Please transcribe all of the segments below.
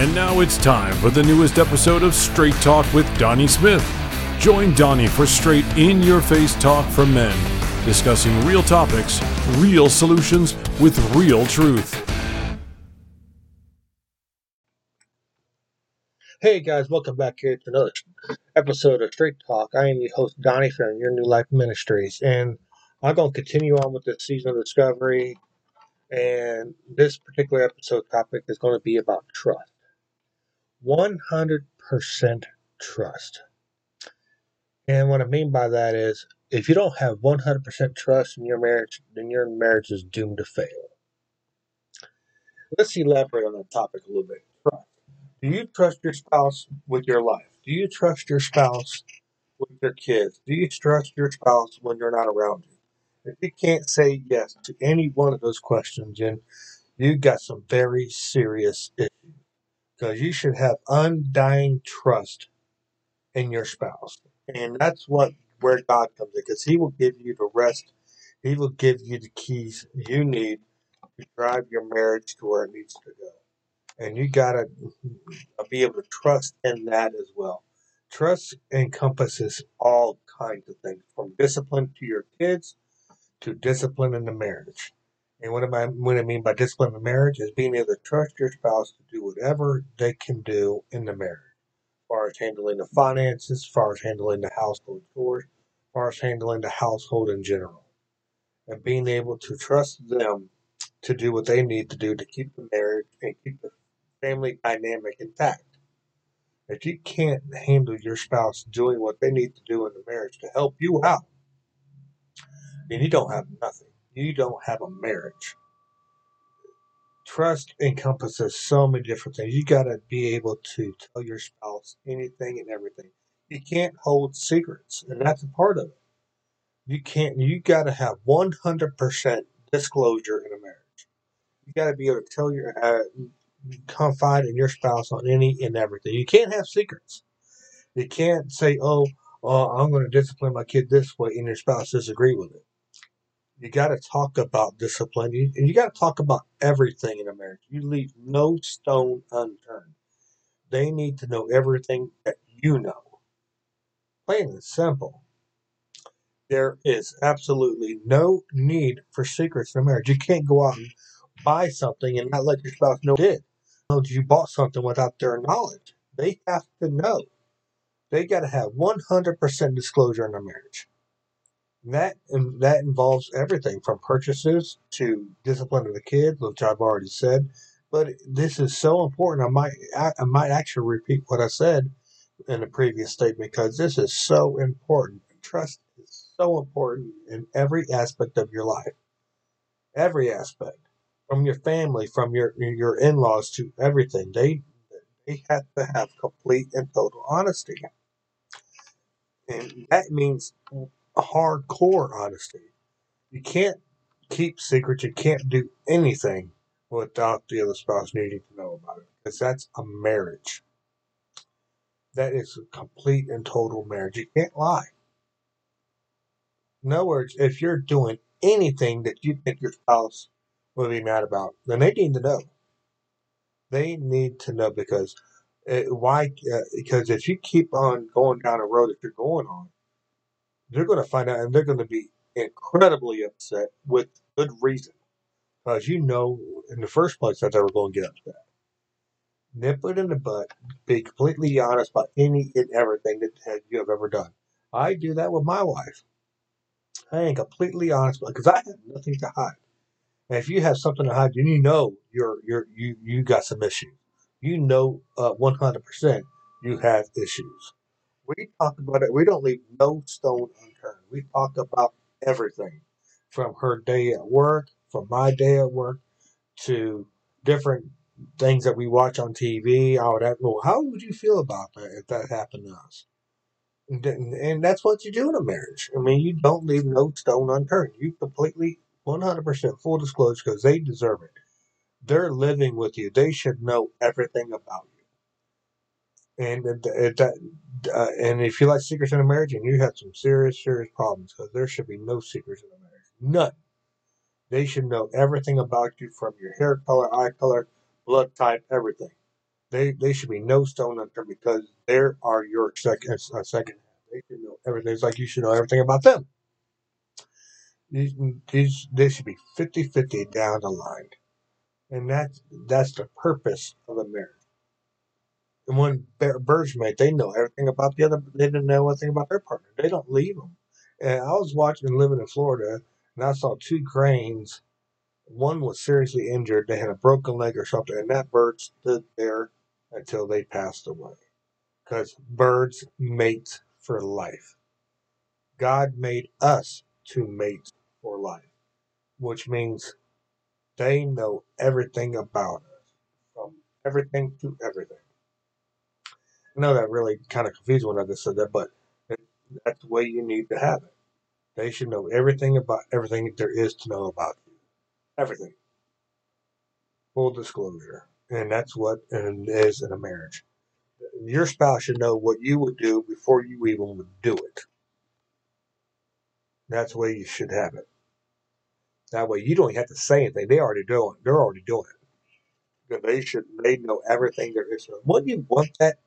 And now it's time for the newest episode of Straight Talk with Donnie Smith. Join Donnie for straight in your face talk from men, discussing real topics, real solutions with real truth. Hey guys, welcome back here to another episode of Straight Talk. I am your host Donnie from Your New Life Ministries, and I'm going to continue on with the season of discovery. And this particular episode topic is going to be about trust. 100% trust. And what I mean by that is if you don't have 100% trust in your marriage, then your marriage is doomed to fail. Let's elaborate on that topic a little bit. Trust. Do you trust your spouse with your life? Do you trust your spouse with your kids? Do you trust your spouse when you're not around you? If you can't say yes to any one of those questions, then you've got some very serious issues because you should have undying trust in your spouse. And that's what where God comes in because He will give you the rest, He will give you the keys you need to drive your marriage to where it needs to go. And you got to be able to trust in that as well. Trust encompasses all kinds of things from discipline to your kids to discipline in the marriage. And what, am I, what I mean by discipline in marriage is being able to trust your spouse to do whatever they can do in the marriage. As far as handling the finances, as far as handling the household chores, as far as handling the household in general. And being able to trust them to do what they need to do to keep the marriage and keep the family dynamic intact. If you can't handle your spouse doing what they need to do in the marriage to help you out, then you don't have nothing you don't have a marriage. Trust encompasses so many different things. You got to be able to tell your spouse anything and everything. You can't hold secrets, and that's a part of it. You can't. You got to have one hundred percent disclosure in a marriage. You got to be able to tell your uh, confide in your spouse on any and everything. You can't have secrets. You can't say, "Oh, uh, I'm going to discipline my kid this way," and your spouse disagree with it you got to talk about discipline you, and you got to talk about everything in a marriage. You leave no stone unturned. They need to know everything that you know. Plain and simple. There is absolutely no need for secrets in marriage. You can't go out and buy something and not let your spouse know you did. You bought something without their knowledge. They have to know. They got to have 100% disclosure in a marriage. That that involves everything from purchases to discipline of the kids, which I've already said. But this is so important. I might I, I might actually repeat what I said in the previous statement because this is so important. Trust is so important in every aspect of your life. Every aspect, from your family, from your your in laws to everything. They they have to have complete and total honesty, and that means hardcore honesty. You can't keep secrets. You can't do anything without the other spouse needing to know about it because that's a marriage. That is a complete and total marriage. You can't lie. In other words, if you're doing anything that you think your spouse will be mad about, then they need to know. They need to know because uh, why? Uh, because if you keep on going down a road that you're going on, they're going to find out and they're going to be incredibly upset with good reason. Because you know, in the first place, that they were going to get upset. Nip it in the butt. Be completely honest about any and everything that you have ever done. I do that with my wife. I am completely honest because I have nothing to hide. And if you have something to hide, then you know you're you're you you got some issues. You know, uh, one hundred percent, you have issues. We talk about it. We don't leave no stone unturned. We talk about everything from her day at work, from my day at work, to different things that we watch on TV. all that. well, how would you feel about that if that happened to us? And, that's what you do in a marriage. I mean, you don't leave no stone unturned. You completely, 100% full disclosure because they deserve it. They're living with you. They should know everything about you. And that, uh, and if you like secrets in a marriage, and you have some serious, serious problems, because there should be no secrets in a marriage, none. They should know everything about you, from your hair color, eye color, blood type, everything. They they should be no stone unturned because they are your second uh, second. They should know everything. It's like you should know everything about them. These, these they should be 50-50 down the line, and that's that's the purpose of a marriage. When birds mate, they know everything about the other. They didn't know anything about their partner. They don't leave them. And I was watching and living in Florida, and I saw two cranes. One was seriously injured. They had a broken leg or something, and that bird stood there until they passed away. Because birds mate for life. God made us to mate for life, which means they know everything about us, from everything to everything. Know that really kind of confused when I just said that, but that's the way you need to have it. They should know everything about everything there is to know about you. Everything. Full disclosure. And that's what it is in a marriage. Your spouse should know what you would do before you even would do it. That's the way you should have it. That way you don't have to say anything. They already doing it. They're already doing it. They should they know everything there is. Wouldn't you want that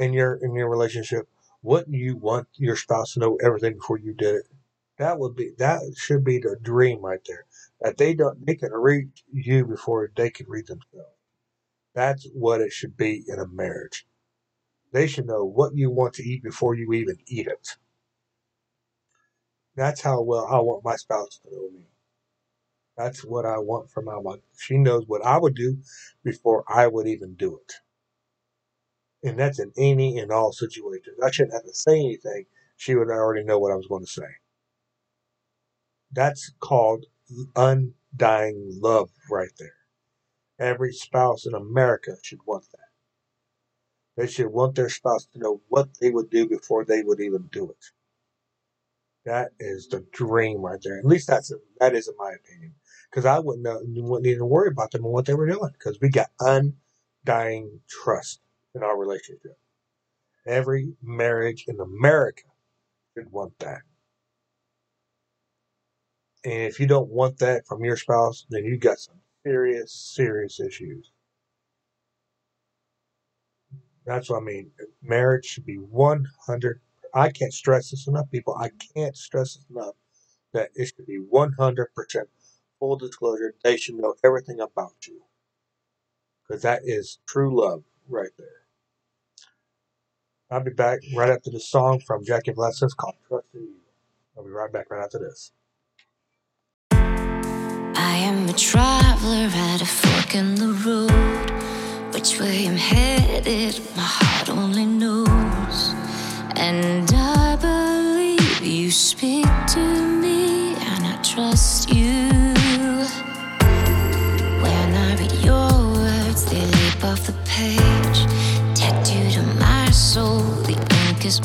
in your in your relationship? Wouldn't you want your spouse to know everything before you did it? That would be that should be the dream right there. That they don't they can read you before they can read themselves. That's what it should be in a marriage. They should know what you want to eat before you even eat it. That's how well I want my spouse to know me. That's what I want from my wife. She knows what I would do before I would even do it. And that's in any and all situations. I shouldn't have to say anything. She would already know what I was going to say. That's called undying love right there. Every spouse in America should want that. They should want their spouse to know what they would do before they would even do it. That is the dream right there. At least that's that is in my opinion. Because I wouldn't know, wouldn't even worry about them and what they were doing. Because we got undying trust in our relationship. Every marriage in America should want that. And if you don't want that from your spouse, then you got some serious, serious issues. That's what I mean. Marriage should be 100 I can't stress this enough, people. I can't stress this enough that it should be 100% full disclosure. They should know everything about you. Because that is true love right there. I'll be back right after this song from Jackie Blessings called Trust in You. I'll be right back right after this. I am a traveler at a fork in the road. Which way I'm headed, my heart only knows. And I believe you speak to me, and I trust you.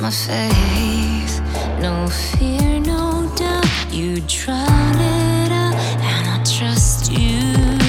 My faith. No fear, no doubt, you drown it out, and I trust you.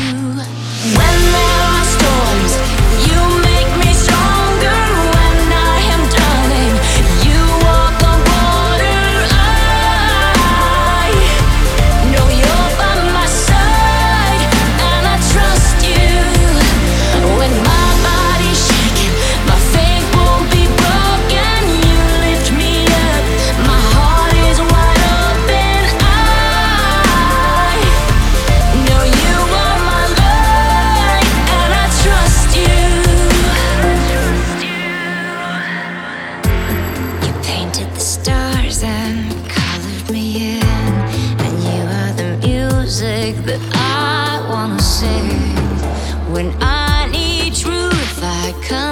when I need truth, I come.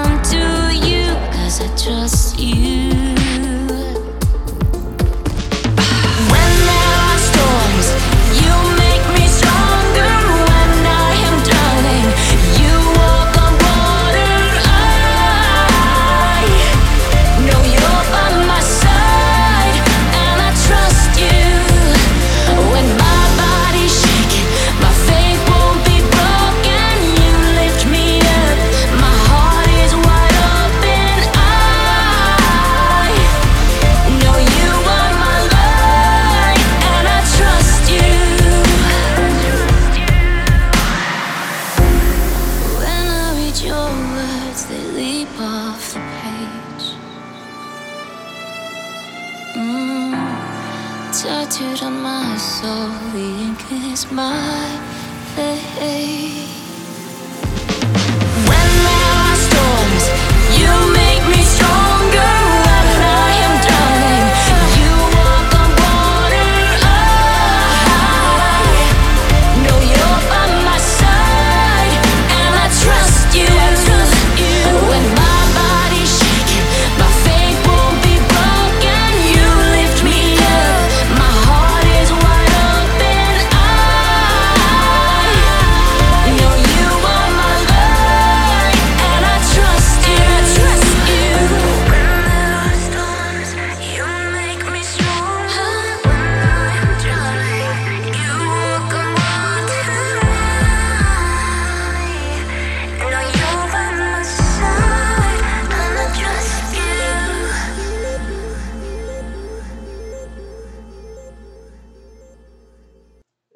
My fate.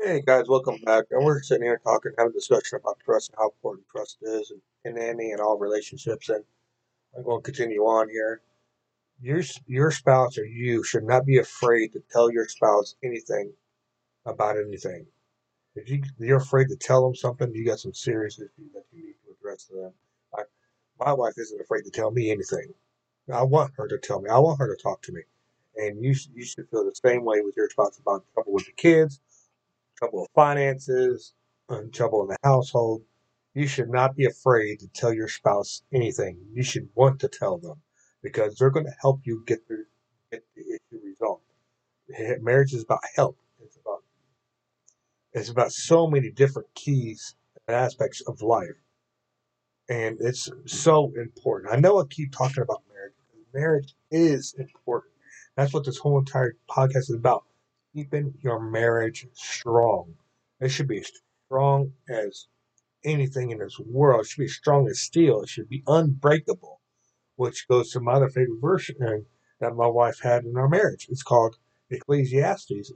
Hey guys, welcome back. And we're sitting here talking, having a discussion about trust and how important trust is in, in any and all relationships. And I'm going to continue on here. Your your spouse or you should not be afraid to tell your spouse anything about anything. If you you're afraid to tell them something, you got some serious issues that you need to address to them. Like my wife isn't afraid to tell me anything. I want her to tell me. I want her to talk to me. And you you should feel the same way with your spouse about trouble with the kids, trouble with finances, and trouble in the household. You should not be afraid to tell your spouse anything. You should want to tell them because they're going to help you get the get the issue resolved. Marriage is about help. It's about it's about so many different keys and aspects of life, and it's so important. I know I keep talking about marriage. Marriage is important. That's what this whole entire podcast is about. Keeping your marriage strong. It should be strong as anything in this world. It should be strong as steel. It should be unbreakable, which goes to my other favorite verse uh, that my wife had in our marriage. It's called Ecclesiastes.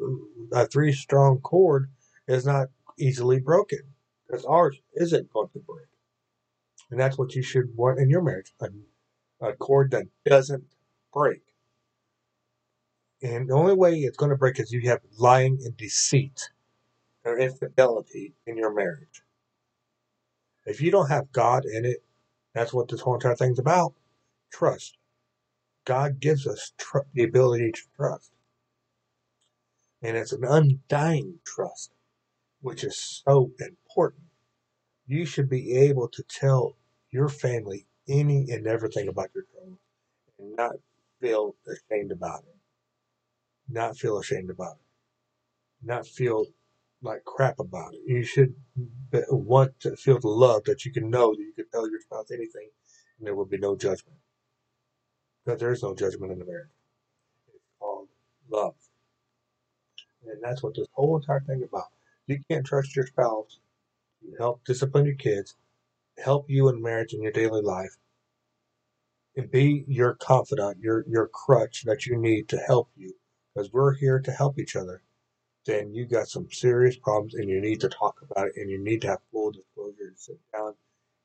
A three strong cord is not easily broken because ours isn't going to break. And that's what you should want in your marriage a, a cord that doesn't break. And the only way it's going to break is you have lying and deceit or infidelity in your marriage. If you don't have God in it, that's what this whole entire thing's about. Trust. God gives us tr- the ability to trust. And it's an undying trust, which is so important. You should be able to tell your family any and everything about your troubles and not feel ashamed about it. Not feel ashamed about it. Not feel like crap about it. You should want to feel the love that you can know that you can tell your spouse anything and there will be no judgment. Because there is no judgment in the marriage. It's called love. And that's what this whole entire thing about. You can't trust your spouse to help discipline your kids, help you in marriage in your daily life, and be your confidant, your your crutch that you need to help you. Because we're here to help each other. Then you got some serious problems and you need to talk about it and you need to have full disclosure sit down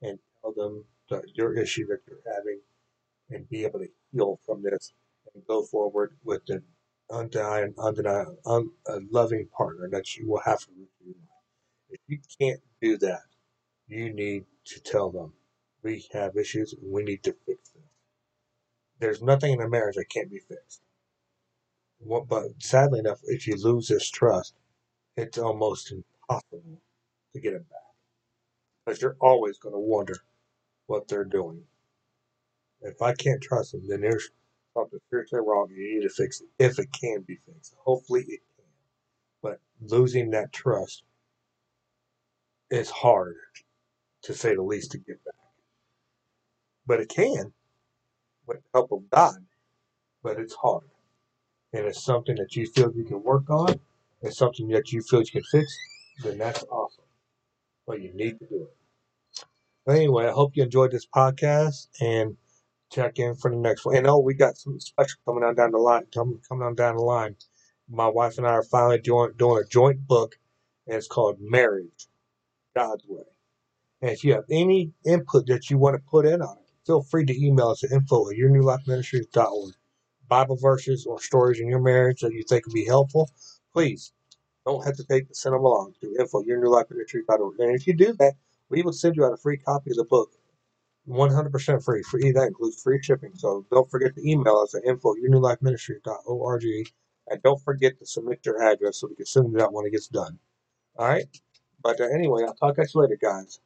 and tell them the, your issue that you're having and be able to heal from this and go forward with an undying, undeniable, un, a loving partner that you will have for your life. If you can't do that, you need to tell them we have issues and we need to fix them. There's nothing in a marriage that can't be fixed. But sadly enough, if you lose this trust, it's almost impossible to get it back because you're always going to wonder what they're doing. If I can't trust them, then there's something seriously wrong you need to fix it if it can be fixed. Hopefully it can. But losing that trust is hard, to say the least, to get back. But it can with the help of God. But it's hard. And it's something that you feel you can work on. It's something that you feel you can fix. Then that's awesome. But you need to do it. But anyway, I hope you enjoyed this podcast and check in for the next one. And oh, we got some special coming on down the line. Coming on down the line. My wife and I are finally doing doing a joint book, and it's called Marriage, God's Way. And if you have any input that you want to put in on it, feel free to email us at info at yournewlifeministries.org. Bible verses or stories in your marriage that you think would be helpful, please don't hesitate to send them along to info your new yournewlifeministry.org. And if you do that, we will send you out a free copy of the book. 100% free. Free that includes free shipping. So don't forget to email us at info yournewlifeministry.org. And don't forget to submit your address so we can send it out when it gets done. All right? But uh, anyway, I'll talk to you later, guys.